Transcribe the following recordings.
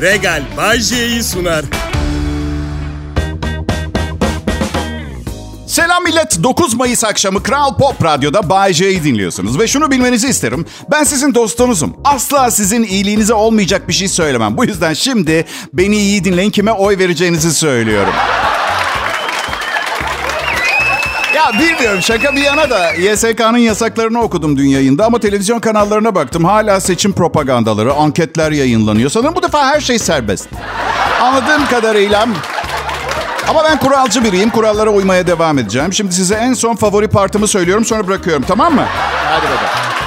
Regal Bay J'yi sunar. Selam millet. 9 Mayıs akşamı Kral Pop Radyo'da Bay J'yi dinliyorsunuz. Ve şunu bilmenizi isterim. Ben sizin dostunuzum. Asla sizin iyiliğinize olmayacak bir şey söylemem. Bu yüzden şimdi beni iyi dinleyin kime oy vereceğinizi söylüyorum. Ya bilmiyorum şaka bir yana da YSK'nın yasaklarını okudum dün yayında ama televizyon kanallarına baktım. Hala seçim propagandaları, anketler yayınlanıyor. Sanırım bu defa her şey serbest. Anladığım kadarıyla ama ben kuralcı biriyim. Kurallara uymaya devam edeceğim. Şimdi size en son favori partımı söylüyorum sonra bırakıyorum tamam mı? Hadi bakalım.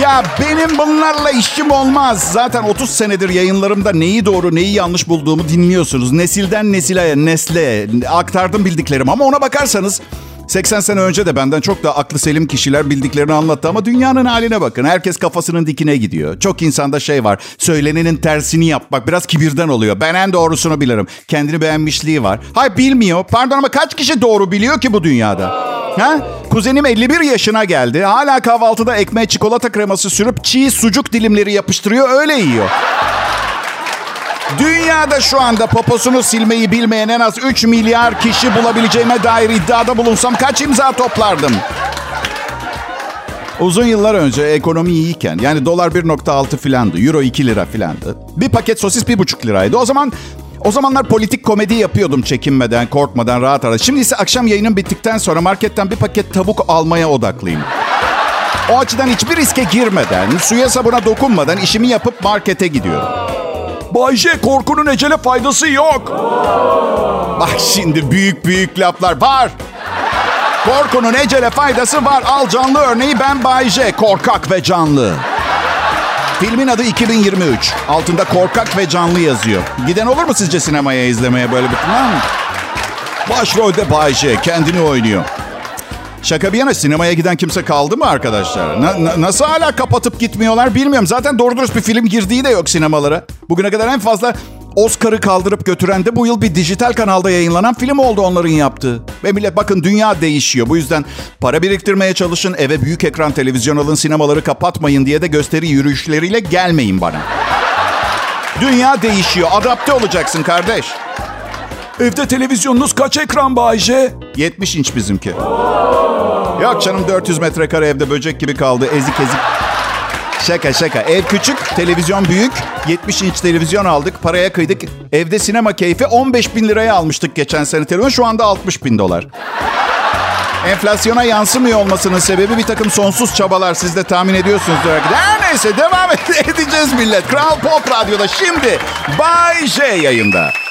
Ya benim bunlarla işim olmaz. Zaten 30 senedir yayınlarımda neyi doğru neyi yanlış bulduğumu dinliyorsunuz. Nesilden nesile, nesle aktardım bildiklerim. Ama ona bakarsanız 80 sene önce de benden çok da aklı selim kişiler bildiklerini anlattı ama dünyanın haline bakın. Herkes kafasının dikine gidiyor. Çok insanda şey var. Söylenenin tersini yapmak biraz kibirden oluyor. Ben en doğrusunu bilirim. Kendini beğenmişliği var. Hay bilmiyor. Pardon ama kaç kişi doğru biliyor ki bu dünyada? Ha? Kuzenim 51 yaşına geldi. Hala kahvaltıda ekmeğe çikolata kreması sürüp çiğ sucuk dilimleri yapıştırıyor öyle yiyor. Dünyada şu anda poposunu silmeyi bilmeyen en az 3 milyar kişi bulabileceğime dair iddiada bulunsam kaç imza toplardım? Uzun yıllar önce ekonomi iyiyken yani dolar 1.6 filandı, euro 2 lira filandı. Bir paket sosis 1.5 liraydı. O zaman o zamanlar politik komedi yapıyordum çekinmeden, korkmadan, rahat rahat. Şimdi ise akşam yayının bittikten sonra marketten bir paket tavuk almaya odaklıyım. O açıdan hiçbir riske girmeden, suya sabuna dokunmadan işimi yapıp markete gidiyorum. Bayşe korkunun ecele faydası yok. Bak şimdi büyük büyük laflar var. Korkunun ecele faydası var. Al canlı örneği ben Bayce. Korkak ve canlı. Filmin adı 2023. Altında korkak ve canlı yazıyor. Giden olur mu sizce sinemaya izlemeye böyle bir film? Başrolde Bayce kendini oynuyor. Şaka bir yana sinemaya giden kimse kaldı mı arkadaşlar? Na, na, nasıl hala kapatıp gitmiyorlar bilmiyorum. Zaten doğru dürüst bir film girdiği de yok sinemalara. Bugüne kadar en fazla Oscar'ı kaldırıp götüren de bu yıl bir dijital kanalda yayınlanan film oldu onların yaptığı. Ve millet bakın dünya değişiyor. Bu yüzden para biriktirmeye çalışın. Eve büyük ekran televizyon alın sinemaları kapatmayın diye de gösteri yürüyüşleriyle gelmeyin bana. Dünya değişiyor. Adapte olacaksın kardeş. Evde televizyonunuz kaç ekran Bayce? 70 inç bizimki. Yok canım 400 metrekare evde böcek gibi kaldı. Ezik ezik. Şaka şaka. Ev küçük, televizyon büyük. 70 inç televizyon aldık, paraya kıydık. Evde sinema keyfi 15 bin liraya almıştık geçen sene televizyon. Şu anda 60 bin dolar. Enflasyona yansımıyor olmasının sebebi bir takım sonsuz çabalar. Siz de tahmin ediyorsunuz. Her neyse devam edeceğiz millet. Kral Pop Radyo'da şimdi Bay J yayında.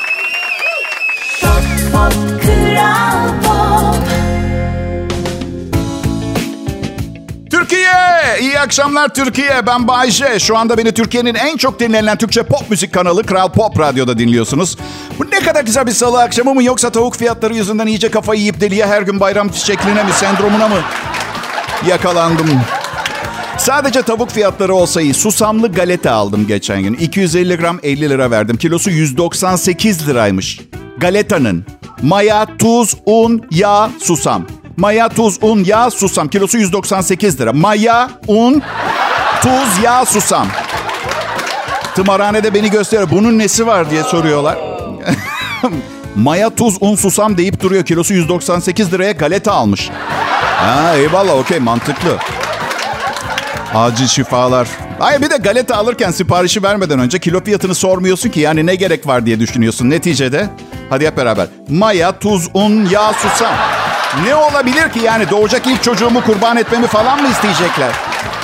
Akşamlar Türkiye. Ben Bayce. Şu anda beni Türkiye'nin en çok dinlenen Türkçe pop müzik kanalı Kral Pop Radyo'da dinliyorsunuz. Bu ne kadar güzel bir salı akşamı mı yoksa tavuk fiyatları yüzünden iyice kafayı yiyip deliye her gün bayram şekline mi, sendromuna mı yakalandım? Sadece tavuk fiyatları olsa iyi. Susamlı galeta aldım geçen gün. 250 gram 50 lira verdim. Kilosu 198 liraymış. Galeta'nın maya, tuz, un, yağ, susam. Maya, tuz, un, yağ, susam. Kilosu 198 lira. Maya, un, tuz, yağ, susam. Tımarhanede beni gösteriyor. Bunun nesi var diye soruyorlar. Maya, tuz, un, susam deyip duruyor. Kilosu 198 liraya galeta almış. Ha eyvallah okey mantıklı. Acil şifalar. Hayır bir de galeta alırken siparişi vermeden önce kilo fiyatını sormuyorsun ki. Yani ne gerek var diye düşünüyorsun neticede. Hadi hep beraber. Maya, tuz, un, yağ, susam. Ne olabilir ki yani doğacak ilk çocuğumu kurban etmemi falan mı isteyecekler?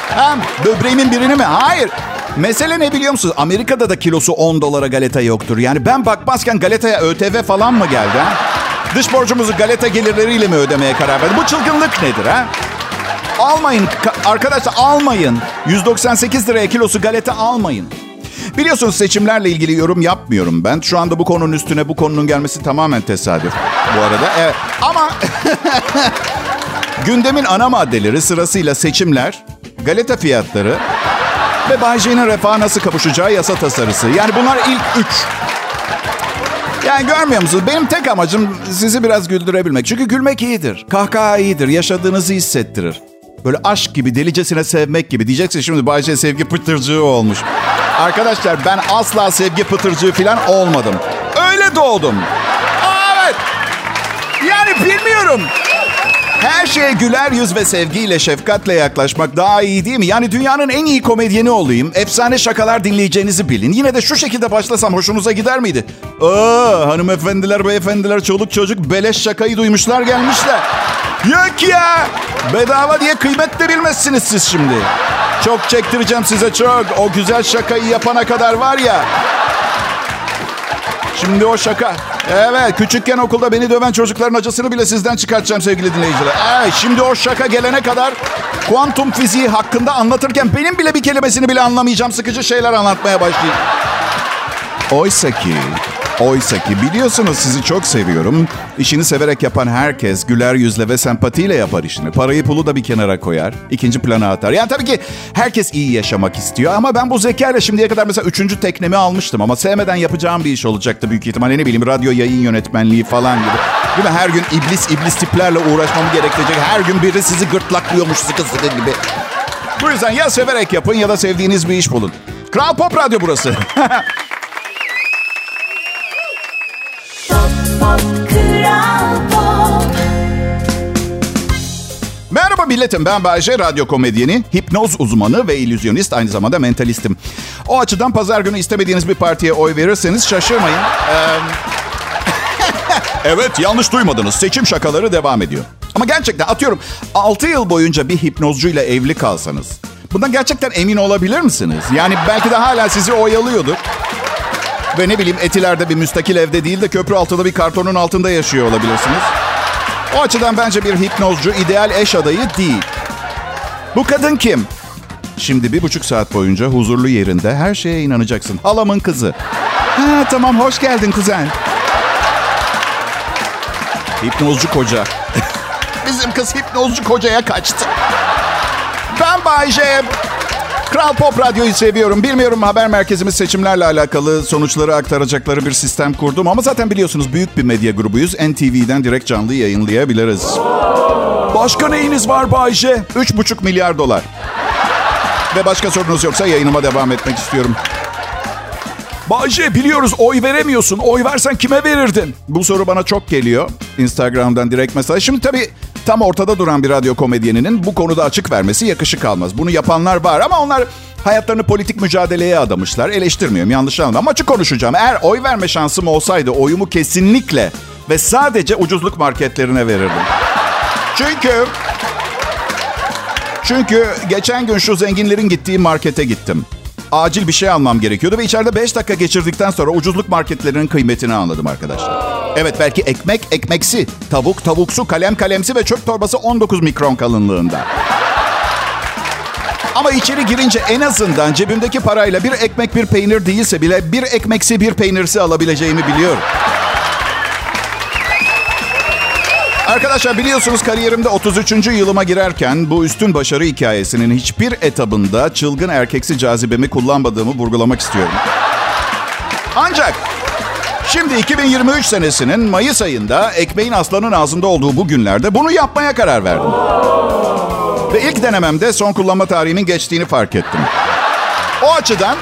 Hem böbreğimin birini mi? Hayır. Mesele ne biliyor musunuz? Amerika'da da kilosu 10 dolara galeta yoktur. Yani ben bakmazken galetaya ÖTV falan mı geldi ha? Dış borcumuzu galeta gelirleriyle mi ödemeye karar verdi? Bu çılgınlık nedir ha? Almayın ka- arkadaşlar almayın. 198 liraya kilosu galeta almayın. Biliyorsunuz seçimlerle ilgili yorum yapmıyorum ben. Şu anda bu konunun üstüne bu konunun gelmesi tamamen tesadüf bu arada. Evet ama gündemin ana maddeleri sırasıyla seçimler, galeta fiyatları ve Bay J'nin refaha nasıl kavuşacağı yasa tasarısı. Yani bunlar ilk üç. Yani görmüyor musunuz? Benim tek amacım sizi biraz güldürebilmek. Çünkü gülmek iyidir. Kahkaha iyidir. Yaşadığınızı hissettirir. Böyle aşk gibi, delicesine sevmek gibi. Diyeceksin şimdi Bayce sevgi pıtırcığı olmuş. Arkadaşlar ben asla sevgi pıtırcığı falan olmadım. Öyle doğdum. Aa, evet. Yani bilmiyorum. Her şeye güler yüz ve sevgiyle, şefkatle yaklaşmak daha iyi değil mi? Yani dünyanın en iyi komedyeni olayım. Efsane şakalar dinleyeceğinizi bilin. Yine de şu şekilde başlasam hoşunuza gider miydi? Aa, hanımefendiler, beyefendiler, çoluk çocuk beleş şakayı duymuşlar gelmişler. Yok ya. Bedava diye kıymet de bilmezsiniz siz şimdi. Çok çektireceğim size çok. O güzel şakayı yapana kadar var ya. Şimdi o şaka. Evet küçükken okulda beni döven çocukların acısını bile sizden çıkartacağım sevgili dinleyiciler. Evet şimdi o şaka gelene kadar kuantum fiziği hakkında anlatırken benim bile bir kelimesini bile anlamayacağım sıkıcı şeyler anlatmaya başlayayım. Oysa ki, oysa ki biliyorsunuz sizi çok seviyorum. İşini severek yapan herkes güler yüzle ve sempatiyle yapar işini. Parayı pulu da bir kenara koyar. ikinci plana atar. Yani tabii ki herkes iyi yaşamak istiyor. Ama ben bu zekayla şimdiye kadar mesela üçüncü teknemi almıştım. Ama sevmeden yapacağım bir iş olacaktı büyük ihtimalle. Ne bileyim radyo yayın yönetmenliği falan gibi. Değil mi? Her gün iblis iblis tiplerle uğraşmam gerekecek. Her gün biri sizi gırtlaklıyormuş sıkı sıkı gibi. Bu yüzden ya severek yapın ya da sevdiğiniz bir iş bulun. Kral Pop Radyo burası. Merhaba milletim ben Bayece, radyo komedyeni, hipnoz uzmanı ve illüzyonist aynı zamanda mentalistim. O açıdan pazar günü istemediğiniz bir partiye oy verirseniz şaşırmayın. Ee, evet yanlış duymadınız seçim şakaları devam ediyor. Ama gerçekten atıyorum 6 yıl boyunca bir hipnozcuyla evli kalsanız. Bundan gerçekten emin olabilir misiniz? Yani belki de hala sizi oyalıyordur. Ve ne bileyim etilerde bir müstakil evde değil de köprü altında bir kartonun altında yaşıyor olabilirsiniz. O açıdan bence bir hipnozcu ideal eş adayı değil. Bu kadın kim? Şimdi bir buçuk saat boyunca huzurlu yerinde her şeye inanacaksın. Halamın kızı. Ha tamam hoş geldin kuzen. Hipnozcu koca. Bizim kız hipnozcu kocaya kaçtı. Ben Bayce. Kral Pop Radyo'yu seviyorum. Bilmiyorum haber merkezimiz seçimlerle alakalı sonuçları aktaracakları bir sistem kurdum. Ama zaten biliyorsunuz büyük bir medya grubuyuz. NTV'den direkt canlı yayınlayabiliriz. Başka neyiniz var Bayce? 3,5 milyar dolar. Ve başka sorunuz yoksa yayınıma devam etmek istiyorum. Bayce biliyoruz oy veremiyorsun. Oy versen kime verirdin? Bu soru bana çok geliyor. Instagram'dan direkt mesaj. Şimdi tabii tam ortada duran bir radyo komedyeninin bu konuda açık vermesi yakışık almaz. Bunu yapanlar var ama onlar hayatlarını politik mücadeleye adamışlar. Eleştirmiyorum yanlış anlama ama açık konuşacağım. Eğer oy verme şansım olsaydı oyumu kesinlikle ve sadece ucuzluk marketlerine verirdim. Çünkü çünkü geçen gün şu zenginlerin gittiği markete gittim. Acil bir şey almam gerekiyordu ve içeride 5 dakika geçirdikten sonra ucuzluk marketlerinin kıymetini anladım arkadaşlar. Evet belki ekmek ekmeksi, tavuk tavuksu, kalem kalemsi ve çöp torbası 19 mikron kalınlığında. Ama içeri girince en azından cebimdeki parayla bir ekmek bir peynir değilse bile bir ekmeksi bir peynirsi alabileceğimi biliyorum. Arkadaşlar biliyorsunuz kariyerimde 33. yılıma girerken bu üstün başarı hikayesinin hiçbir etabında çılgın erkeksi cazibemi kullanmadığımı vurgulamak istiyorum. Ancak şimdi 2023 senesinin Mayıs ayında ekmeğin aslanın ağzında olduğu bu günlerde bunu yapmaya karar verdim. Ve ilk denememde son kullanma tarihimin geçtiğini fark ettim. O açıdan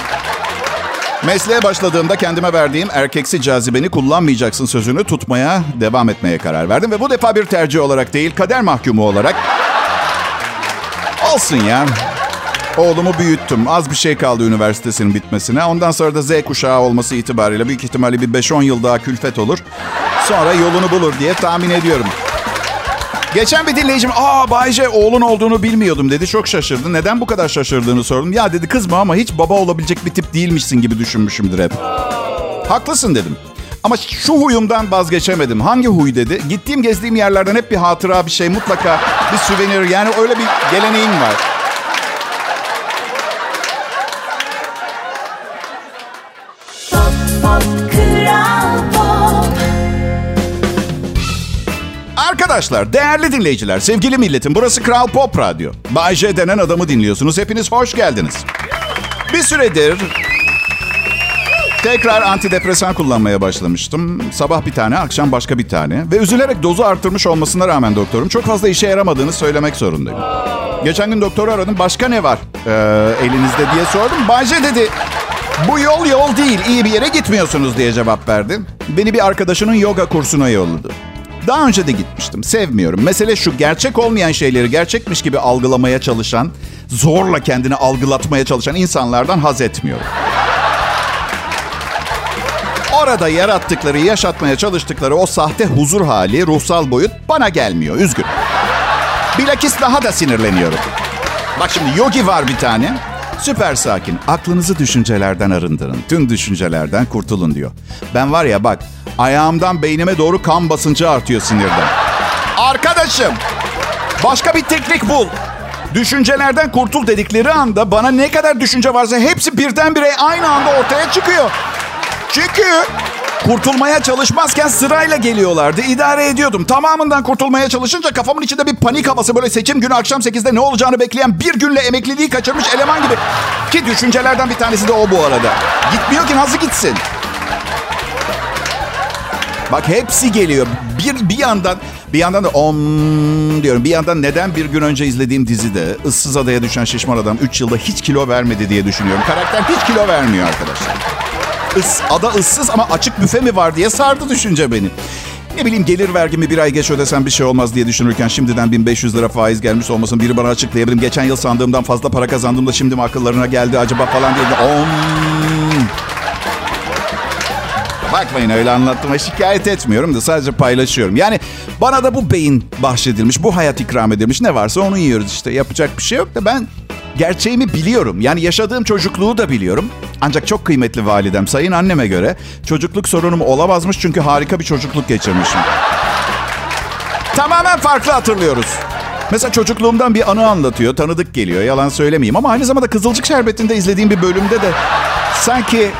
Mesleğe başladığımda kendime verdiğim erkeksi cazibeni kullanmayacaksın sözünü tutmaya devam etmeye karar verdim. Ve bu defa bir tercih olarak değil kader mahkumu olarak olsun ya. Oğlumu büyüttüm. Az bir şey kaldı üniversitesinin bitmesine. Ondan sonra da Z kuşağı olması itibariyle büyük ihtimalle bir 5-10 yıl daha külfet olur. Sonra yolunu bulur diye tahmin ediyorum. Geçen bir dinleyicim, aa Bayce oğlun olduğunu bilmiyordum dedi. Çok şaşırdı. Neden bu kadar şaşırdığını sordum. Ya dedi kızma ama hiç baba olabilecek bir tip değilmişsin gibi düşünmüşümdür hep. Haklısın dedim. Ama şu huyumdan vazgeçemedim. Hangi huy dedi? Gittiğim gezdiğim yerlerden hep bir hatıra bir şey mutlaka bir süvenir. Yani öyle bir geleneğim var. Arkadaşlar, değerli dinleyiciler, sevgili milletim burası Kral Pop Radyo. Bay J denen adamı dinliyorsunuz. Hepiniz hoş geldiniz. Bir süredir tekrar antidepresan kullanmaya başlamıştım. Sabah bir tane, akşam başka bir tane. Ve üzülerek dozu arttırmış olmasına rağmen doktorum çok fazla işe yaramadığını söylemek zorundayım. Geçen gün doktoru aradım. Başka ne var ee, elinizde diye sordum. Bay dedi. Bu yol yol değil, iyi bir yere gitmiyorsunuz diye cevap verdim. Beni bir arkadaşının yoga kursuna yolladı. Daha önce de gitmiştim, sevmiyorum. Mesele şu, gerçek olmayan şeyleri gerçekmiş gibi algılamaya çalışan, zorla kendini algılatmaya çalışan insanlardan haz etmiyorum. Orada yarattıkları, yaşatmaya çalıştıkları o sahte huzur hali, ruhsal boyut bana gelmiyor. Üzgün. Bilakis daha da sinirleniyorum. Bak şimdi yogi var bir tane. Süper sakin. Aklınızı düşüncelerden arındırın. Tüm düşüncelerden kurtulun diyor. Ben var ya bak ayağımdan beynime doğru kan basıncı artıyor sinirden. Arkadaşım başka bir teknik bul. Düşüncelerden kurtul dedikleri anda bana ne kadar düşünce varsa hepsi birdenbire aynı anda ortaya çıkıyor. Çünkü kurtulmaya çalışmazken sırayla geliyorlardı. İdare ediyordum. Tamamından kurtulmaya çalışınca kafamın içinde bir panik havası böyle seçim günü akşam 8'de ne olacağını bekleyen bir günle emekliliği kaçırmış eleman gibi. Ki düşüncelerden bir tanesi de o bu arada. Gitmiyor ki nasıl gitsin? Bak hepsi geliyor. Bir, bir yandan bir yandan da om diyorum. Bir yandan neden bir gün önce izlediğim dizide ıssız adaya düşen şişman adam 3 yılda hiç kilo vermedi diye düşünüyorum. Karakter hiç kilo vermiyor arkadaşlar. Is, ada ıssız ama açık büfe mi var diye sardı düşünce beni. Ne bileyim gelir vergimi bir ay geç ödesem bir şey olmaz diye düşünürken şimdiden 1500 lira faiz gelmiş olmasın biri bana açıklayabilirim. Geçen yıl sandığımdan fazla para kazandığımda şimdi mi akıllarına geldi acaba falan diye. Om. Bakmayın öyle anlattığıma şikayet etmiyorum da sadece paylaşıyorum. Yani bana da bu beyin bahşedilmiş, bu hayat ikram edilmiş. Ne varsa onu yiyoruz işte. Yapacak bir şey yok da ben gerçeğimi biliyorum. Yani yaşadığım çocukluğu da biliyorum. Ancak çok kıymetli validem sayın anneme göre çocukluk sorunum olamazmış çünkü harika bir çocukluk geçirmişim. Tamamen farklı hatırlıyoruz. Mesela çocukluğumdan bir anı anlatıyor. Tanıdık geliyor. Yalan söylemeyeyim ama aynı zamanda Kızılcık Şerbeti'nde izlediğim bir bölümde de sanki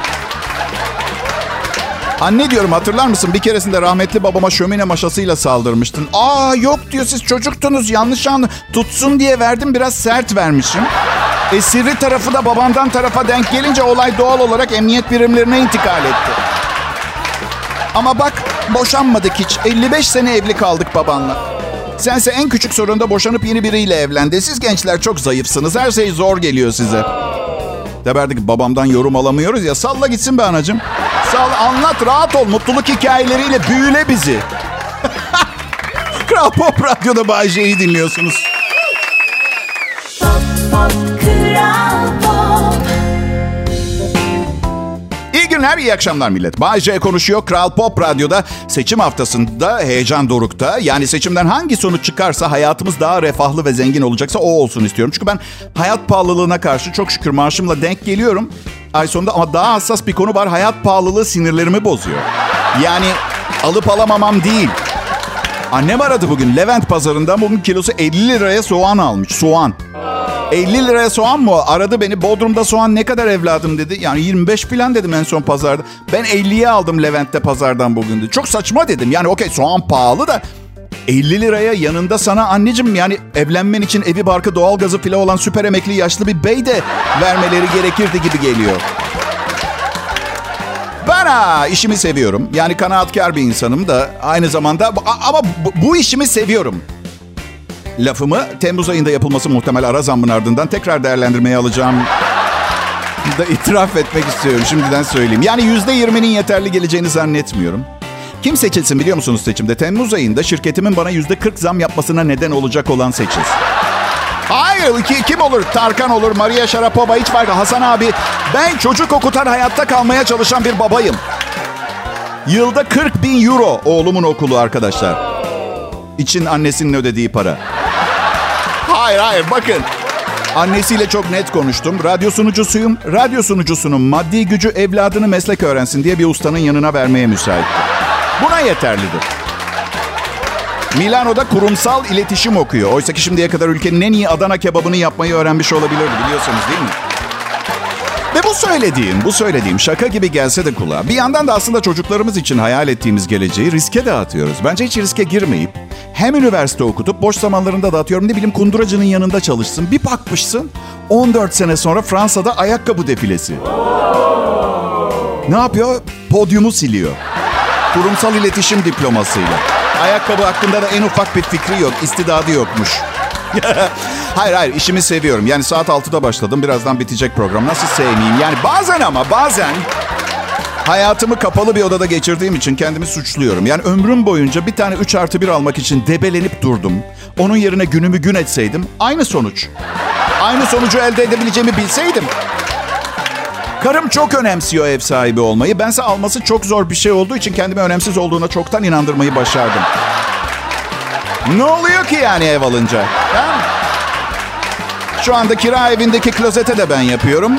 Anne diyorum hatırlar mısın? Bir keresinde rahmetli babama şömine maşasıyla saldırmıştın. Aa yok diyor siz çocuktunuz yanlış anlı. Tutsun diye verdim biraz sert vermişim. E sirri tarafı da babamdan tarafa denk gelince olay doğal olarak emniyet birimlerine intikal etti. Ama bak boşanmadık hiç. 55 sene evli kaldık babanla. Sense en küçük sorunda boşanıp yeni biriyle evlendi. Siz gençler çok zayıfsınız. Her şey zor geliyor size. Deberdik babamdan yorum alamıyoruz ya. Salla gitsin be anacığım. Sal, anlat, rahat ol. Mutluluk hikayeleriyle büyüle bizi. Kral Pop Radyo'da Bay J'yi dinliyorsunuz. Günler, iyi akşamlar millet. Bay J konuşuyor. Kral Pop Radyo'da seçim haftasında heyecan dorukta. Yani seçimden hangi sonuç çıkarsa hayatımız daha refahlı ve zengin olacaksa o olsun istiyorum. Çünkü ben hayat pahalılığına karşı çok şükür maaşımla denk geliyorum. Ay sonunda ama daha hassas bir konu var. Hayat pahalılığı sinirlerimi bozuyor. Yani alıp alamamam değil. Annem aradı bugün. Levent pazarında bugün kilosu 50 liraya soğan almış. Soğan. 50 liraya soğan mı? Aradı beni. Bodrum'da soğan ne kadar evladım dedi. Yani 25 falan dedim en son pazarda. Ben 50'ye aldım Levent'te pazardan bugün dedi. Çok saçma dedim. Yani okey soğan pahalı da 50 liraya yanında sana anneciğim yani evlenmen için evi barkı doğalgazı file olan süper emekli yaşlı bir bey de vermeleri gerekirdi gibi geliyor. Ben ha, işimi seviyorum. Yani kanaatkar bir insanım da aynı zamanda ama bu, bu işimi seviyorum. Lafımı Temmuz ayında yapılması muhtemel ara zammın ardından tekrar değerlendirmeye alacağım da itiraf etmek istiyorum. Şimdiden söyleyeyim. Yani yüzde yirminin yeterli geleceğini zannetmiyorum. Kim seçilsin biliyor musunuz seçimde? Temmuz ayında şirketimin bana yüzde 40 zam yapmasına neden olacak olan seçilsin. Hayır ki, kim olur? Tarkan olur, Maria Sharapova hiç farkı. Hasan abi ben çocuk okutan hayatta kalmaya çalışan bir babayım. Yılda 40 bin euro oğlumun okulu arkadaşlar. İçin annesinin ödediği para. Hayır hayır bakın. Annesiyle çok net konuştum. Radyo sunucusuyum. Radyo sunucusunun maddi gücü evladını meslek öğrensin diye bir ustanın yanına vermeye müsait. Buna yeterlidir. Milano'da kurumsal iletişim okuyor. Oysa ki şimdiye kadar ülkenin en iyi Adana kebabını yapmayı öğrenmiş olabilirdi biliyorsunuz değil mi? Ve bu söylediğim, bu söylediğim şaka gibi gelse de kulağa. Bir yandan da aslında çocuklarımız için hayal ettiğimiz geleceği riske de atıyoruz. Bence hiç riske girmeyip hem üniversite okutup boş zamanlarında da atıyorum ne bileyim kunduracının yanında çalışsın. Bir bakmışsın 14 sene sonra Fransa'da ayakkabı defilesi. Ne yapıyor? Podyumu siliyor. Kurumsal iletişim diplomasıyla. Ayakkabı hakkında da en ufak bir fikri yok, istidadı yokmuş. hayır hayır işimi seviyorum. Yani saat 6'da başladım. Birazdan bitecek program. Nasıl sevmeyeyim? Yani bazen ama bazen hayatımı kapalı bir odada geçirdiğim için kendimi suçluyorum. Yani ömrüm boyunca bir tane 3 artı 1 almak için debelenip durdum. Onun yerine günümü gün etseydim aynı sonuç. Aynı sonucu elde edebileceğimi bilseydim. Karım çok önemsiyor ev sahibi olmayı. Bense alması çok zor bir şey olduğu için kendimi önemsiz olduğuna çoktan inandırmayı başardım. Ne oluyor ki yani ev alınca? Ha? Şu anda kira evindeki klozete de ben yapıyorum.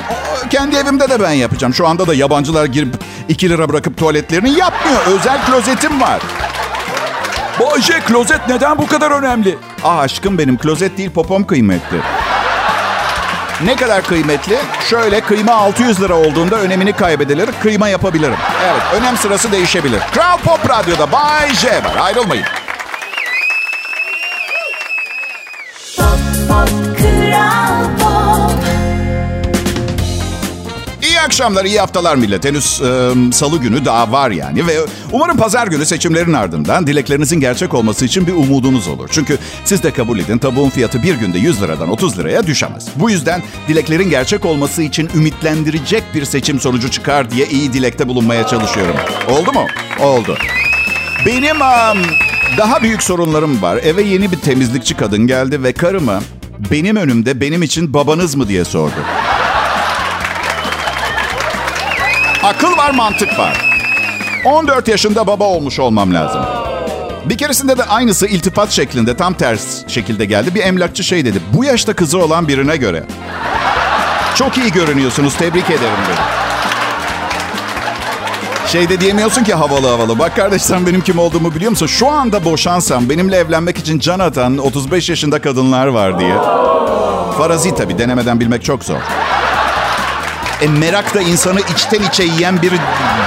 Kendi evimde de ben yapacağım. Şu anda da yabancılar girip 2 lira bırakıp tuvaletlerini yapmıyor. Özel klozetim var. Bayce klozet neden bu kadar önemli? Ah aşkım benim klozet değil popom kıymetli. Ne kadar kıymetli? Şöyle kıyma 600 lira olduğunda önemini kaybedilir. Kıyma yapabilirim. Evet önem sırası değişebilir. Kral Pop Radyo'da Bay J var. Ayrılmayın. Akşamlar, iyi haftalar millet. Henüz e, salı günü daha var yani. Ve umarım pazar günü seçimlerin ardından dileklerinizin gerçek olması için bir umudunuz olur. Çünkü siz de kabul edin tavuğun fiyatı bir günde 100 liradan 30 liraya düşemez. Bu yüzden dileklerin gerçek olması için ümitlendirecek bir seçim sonucu çıkar diye iyi dilekte bulunmaya çalışıyorum. Oldu mu? Oldu. Benim am, daha büyük sorunlarım var. Eve yeni bir temizlikçi kadın geldi ve karıma benim önümde benim için babanız mı diye sordu. Akıl var, mantık var. 14 yaşında baba olmuş olmam lazım. Bir keresinde de aynısı iltifat şeklinde tam ters şekilde geldi. Bir emlakçı şey dedi. Bu yaşta kızı olan birine göre. Çok iyi görünüyorsunuz. Tebrik ederim dedi. Şey de diyemiyorsun ki havalı havalı. Bak kardeş sen benim kim olduğumu biliyor musun? Şu anda boşansam benimle evlenmek için can atan 35 yaşında kadınlar var diye. Farazi tabii denemeden bilmek çok zor. E merak da insanı içten içe yiyen bir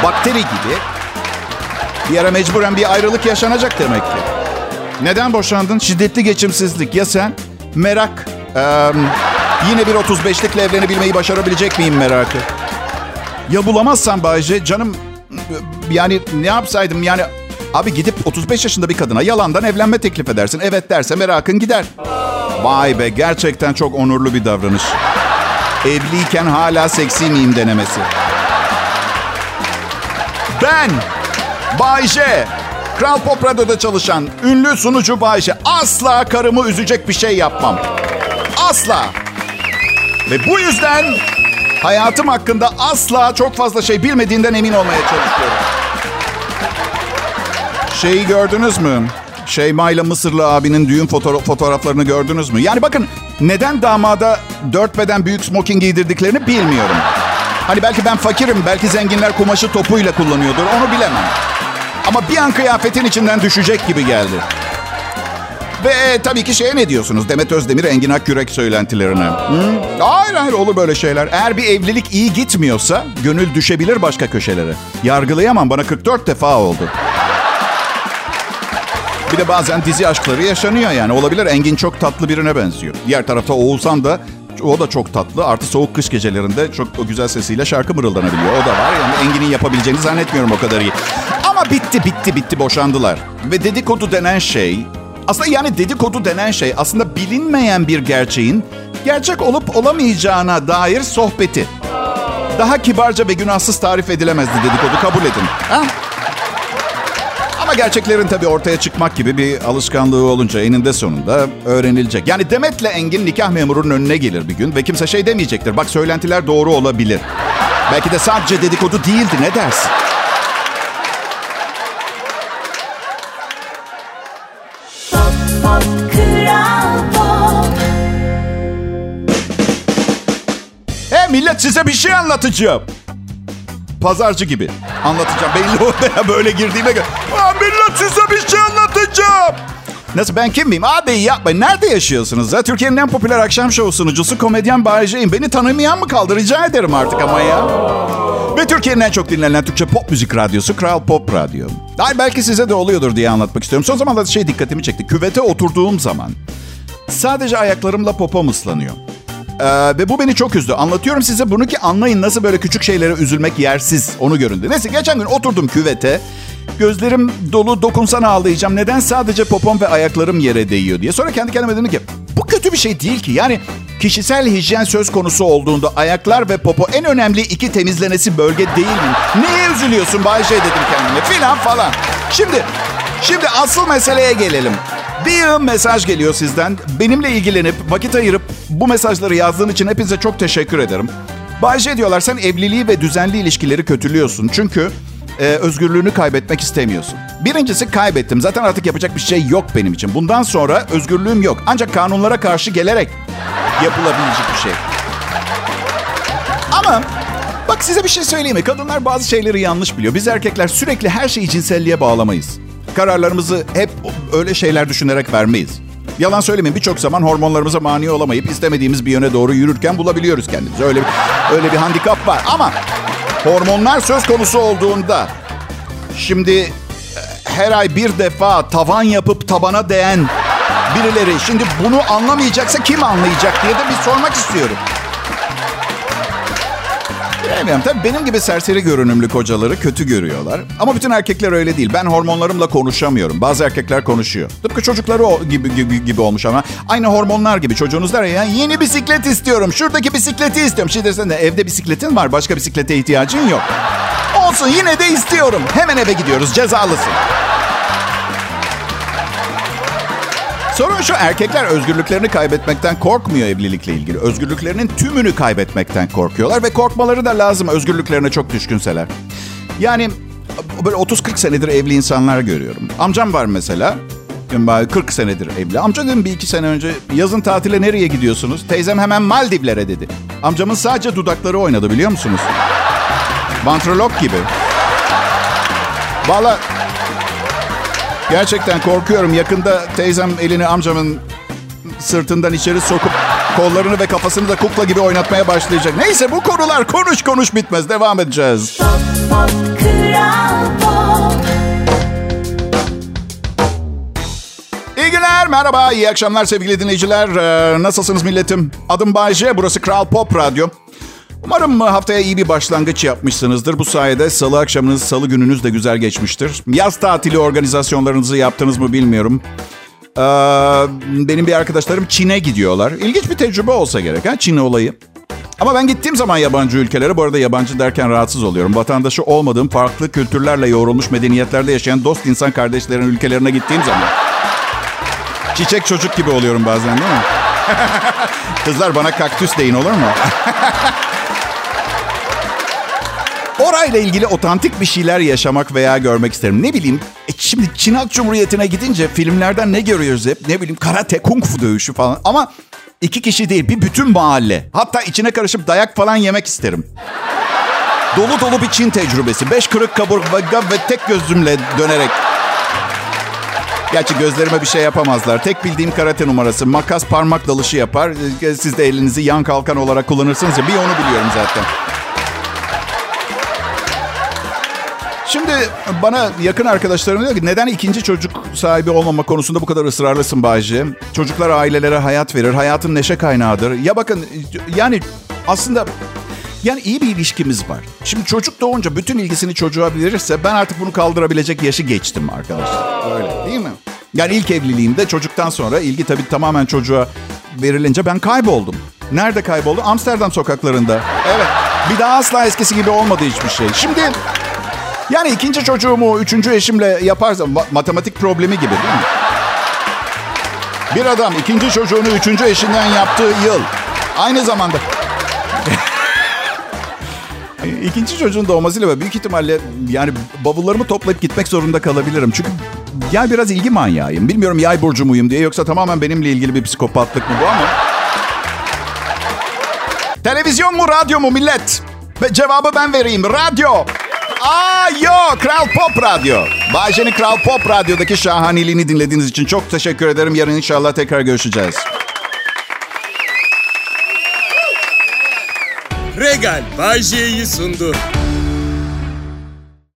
bakteri gibi. Bir ara mecburen bir ayrılık yaşanacak demek ki. Neden boşandın? Şiddetli geçimsizlik. Ya sen? Merak. Ee, yine bir 35'likle evlenebilmeyi başarabilecek miyim merakı? Ya bulamazsam Bayce canım yani ne yapsaydım yani abi gidip 35 yaşında bir kadına yalandan evlenme teklif edersin. Evet derse merakın gider. Vay be gerçekten çok onurlu bir davranış. Evliyken hala seksi miyim denemesi. Ben Bay J, Kral Pop Radyo'da çalışan ünlü sunucu Bay J. Asla karımı üzecek bir şey yapmam. Asla. Ve bu yüzden hayatım hakkında asla çok fazla şey bilmediğinden emin olmaya çalışıyorum. Şeyi gördünüz mü? Şeyma ile Mısırlı abinin düğün foto- fotoğraflarını gördünüz mü? Yani bakın neden damada dört beden büyük smoking giydirdiklerini bilmiyorum. Hani belki ben fakirim, belki zenginler kumaşı topuyla kullanıyordur, onu bilemem. Ama bir an kıyafetin içinden düşecek gibi geldi. Ve e, tabii ki şeye ne diyorsunuz? Demet Özdemir, Engin Akyürek söylentilerine. Hayır hayır olur böyle şeyler. Eğer bir evlilik iyi gitmiyorsa gönül düşebilir başka köşelere. Yargılayamam bana 44 defa oldu. Bir de bazen dizi aşkları yaşanıyor yani. Olabilir Engin çok tatlı birine benziyor. Diğer tarafta Oğuzhan da o da çok tatlı. Artı soğuk kış gecelerinde çok o güzel sesiyle şarkı mırıldanabiliyor. O da var. Yani Engin'in yapabileceğini zannetmiyorum o kadar iyi. Ama bitti bitti bitti boşandılar. Ve dedikodu denen şey... Aslında yani dedikodu denen şey aslında bilinmeyen bir gerçeğin gerçek olup olamayacağına dair sohbeti. Daha kibarca ve günahsız tarif edilemezdi dedikodu kabul edin. Ha? Ama gerçeklerin tabii ortaya çıkmak gibi bir alışkanlığı olunca eninde sonunda öğrenilecek. Yani Demet'le Engin nikah memurunun önüne gelir bir gün ve kimse şey demeyecektir. Bak söylentiler doğru olabilir. Belki de sadece dedikodu değildi ne dersin? Pop Pop Kral Pop He millet size bir şey anlatacağım. Pazarcı gibi. Anlatacağım. Belli olmaya böyle girdiğime göre. Aa, millet size bir şey anlatacağım. Nasıl ben kim miyim? Abi yapmayın. Nerede yaşıyorsunuz? Ya? Türkiye'nin en popüler akşam şovu sunucusu komedyen Bayece'yim. Beni tanımayan mı kaldı? Rica ederim artık ama ya. Ve Türkiye'nin en çok dinlenen Türkçe pop müzik radyosu Kral Pop Radyo. Ay belki size de oluyordur diye anlatmak istiyorum. Son zamanlarda şey dikkatimi çekti. Küvete oturduğum zaman sadece ayaklarımla popom ıslanıyor. Ee, ve bu beni çok üzdü. Anlatıyorum size bunu ki anlayın nasıl böyle küçük şeylere üzülmek yersiz. Onu göründü. Neyse geçen gün oturdum küvete. Gözlerim dolu dokunsana ağlayacağım. Neden sadece popom ve ayaklarım yere değiyor diye. Sonra kendi kendime dedim ki bu kötü bir şey değil ki. Yani kişisel hijyen söz konusu olduğunda ayaklar ve popo en önemli iki temizlenesi bölge değil mi? Neye üzülüyorsun Bayşe dedim kendime filan falan. Şimdi, şimdi asıl meseleye gelelim. Bir mesaj geliyor sizden. Benimle ilgilenip vakit ayırıp bu mesajları yazdığın için hepinize çok teşekkür ederim. Bayşe diyorlar sen evliliği ve düzenli ilişkileri kötülüyorsun. Çünkü e, özgürlüğünü kaybetmek istemiyorsun. Birincisi kaybettim. Zaten artık yapacak bir şey yok benim için. Bundan sonra özgürlüğüm yok. Ancak kanunlara karşı gelerek yapılabilecek bir şey. Ama bak size bir şey söyleyeyim mi? Kadınlar bazı şeyleri yanlış biliyor. Biz erkekler sürekli her şeyi cinselliğe bağlamayız. Kararlarımızı hep öyle şeyler düşünerek vermeyiz. Yalan söylemeyin birçok zaman hormonlarımıza mani olamayıp istemediğimiz bir yöne doğru yürürken bulabiliyoruz kendimizi. Öyle öyle bir handikap var ama hormonlar söz konusu olduğunda şimdi e, her ay bir defa tavan yapıp tabana değen birileri şimdi bunu anlamayacaksa kim anlayacak diye de bir sormak istiyorum. Bilemiyorum. Tabii benim gibi serseri görünümlü kocaları kötü görüyorlar. Ama bütün erkekler öyle değil. Ben hormonlarımla konuşamıyorum. Bazı erkekler konuşuyor. Tıpkı çocukları o gibi, gibi, gibi olmuş ama. Aynı hormonlar gibi. Çocuğunuz der ya yeni bisiklet istiyorum. Şuradaki bisikleti istiyorum. Şimdi dersen de evde bisikletin var. Başka bisiklete ihtiyacın yok. Olsun yine de istiyorum. Hemen eve gidiyoruz. Cezalısın. Sorun şu erkekler özgürlüklerini kaybetmekten korkmuyor evlilikle ilgili. Özgürlüklerinin tümünü kaybetmekten korkuyorlar ve korkmaları da lazım özgürlüklerine çok düşkünseler. Yani böyle 30-40 senedir evli insanlar görüyorum. Amcam var mesela. 40 senedir evli. Amca dedim bir iki sene önce yazın tatile nereye gidiyorsunuz? Teyzem hemen Maldivlere dedi. Amcamın sadece dudakları oynadı biliyor musunuz? Vantrolog gibi. Valla Gerçekten korkuyorum. Yakında teyzem elini amcamın sırtından içeri sokup kollarını ve kafasını da kukla gibi oynatmaya başlayacak. Neyse bu konular konuş konuş bitmez. Devam edeceğiz. Pop pop pop. İyi günler, merhaba, iyi akşamlar sevgili dinleyiciler. Ee, nasılsınız milletim? Adım Bayce, burası Kral Pop Radyo. Umarım haftaya iyi bir başlangıç yapmışsınızdır. Bu sayede salı akşamınız, salı gününüz de güzel geçmiştir. Yaz tatili organizasyonlarınızı yaptınız mı bilmiyorum. Ee, benim bir arkadaşlarım Çin'e gidiyorlar. İlginç bir tecrübe olsa gerek ha Çin olayı. Ama ben gittiğim zaman yabancı ülkelere, bu arada yabancı derken rahatsız oluyorum. Vatandaşı olmadığım farklı kültürlerle yoğrulmuş medeniyetlerde yaşayan dost insan kardeşlerin ülkelerine gittiğim zaman... Çiçek çocuk gibi oluyorum bazen değil mi? Kızlar bana kaktüs deyin olur mu? Orayla ilgili otantik bir şeyler yaşamak veya görmek isterim. Ne bileyim, e şimdi Çin Halk Cumhuriyeti'ne gidince filmlerden ne görüyoruz hep? Ne bileyim karate, kung fu dövüşü falan. Ama iki kişi değil, bir bütün mahalle. Hatta içine karışıp dayak falan yemek isterim. Dolu dolu bir Çin tecrübesi. Beş kırık kaburga ve tek gözümle dönerek. Gerçi gözlerime bir şey yapamazlar. Tek bildiğim karate numarası. Makas parmak dalışı yapar. Ee, Siz de elinizi yan kalkan olarak kullanırsınız ya. Bir onu biliyorum zaten. Şimdi bana yakın arkadaşlarım diyor ki neden ikinci çocuk sahibi olmama konusunda bu kadar ısrarlısın Bayce? Çocuklar ailelere hayat verir, hayatın neşe kaynağıdır. Ya bakın yani aslında yani iyi bir ilişkimiz var. Şimdi çocuk doğunca bütün ilgisini çocuğa verirse ben artık bunu kaldırabilecek yaşı geçtim arkadaşlar. Öyle değil mi? Yani ilk evliliğimde çocuktan sonra ilgi tabii tamamen çocuğa verilince ben kayboldum. Nerede kayboldum? Amsterdam sokaklarında. Evet. Bir daha asla eskisi gibi olmadı hiçbir şey. Şimdi yani ikinci çocuğumu üçüncü eşimle yaparsam ma- matematik problemi gibi değil mi? Bir adam ikinci çocuğunu üçüncü eşinden yaptığı yıl. Aynı zamanda İkinci çocuğun doğmasıyla büyük ihtimalle yani bavullarımı toplayıp gitmek zorunda kalabilirim. Çünkü ya biraz ilgi manyağıyım. Bilmiyorum yay burcu muyum diye yoksa tamamen benimle ilgili bir psikopatlık mı bu ama. Televizyon mu radyo mu millet? Ve cevabı ben vereyim. Radyo. Aa yok Kral Pop Radyo. Bayşe'nin Kral Pop Radyo'daki şahaneliğini dinlediğiniz için çok teşekkür ederim. Yarın inşallah tekrar görüşeceğiz. Regal Bay J'yi sundu.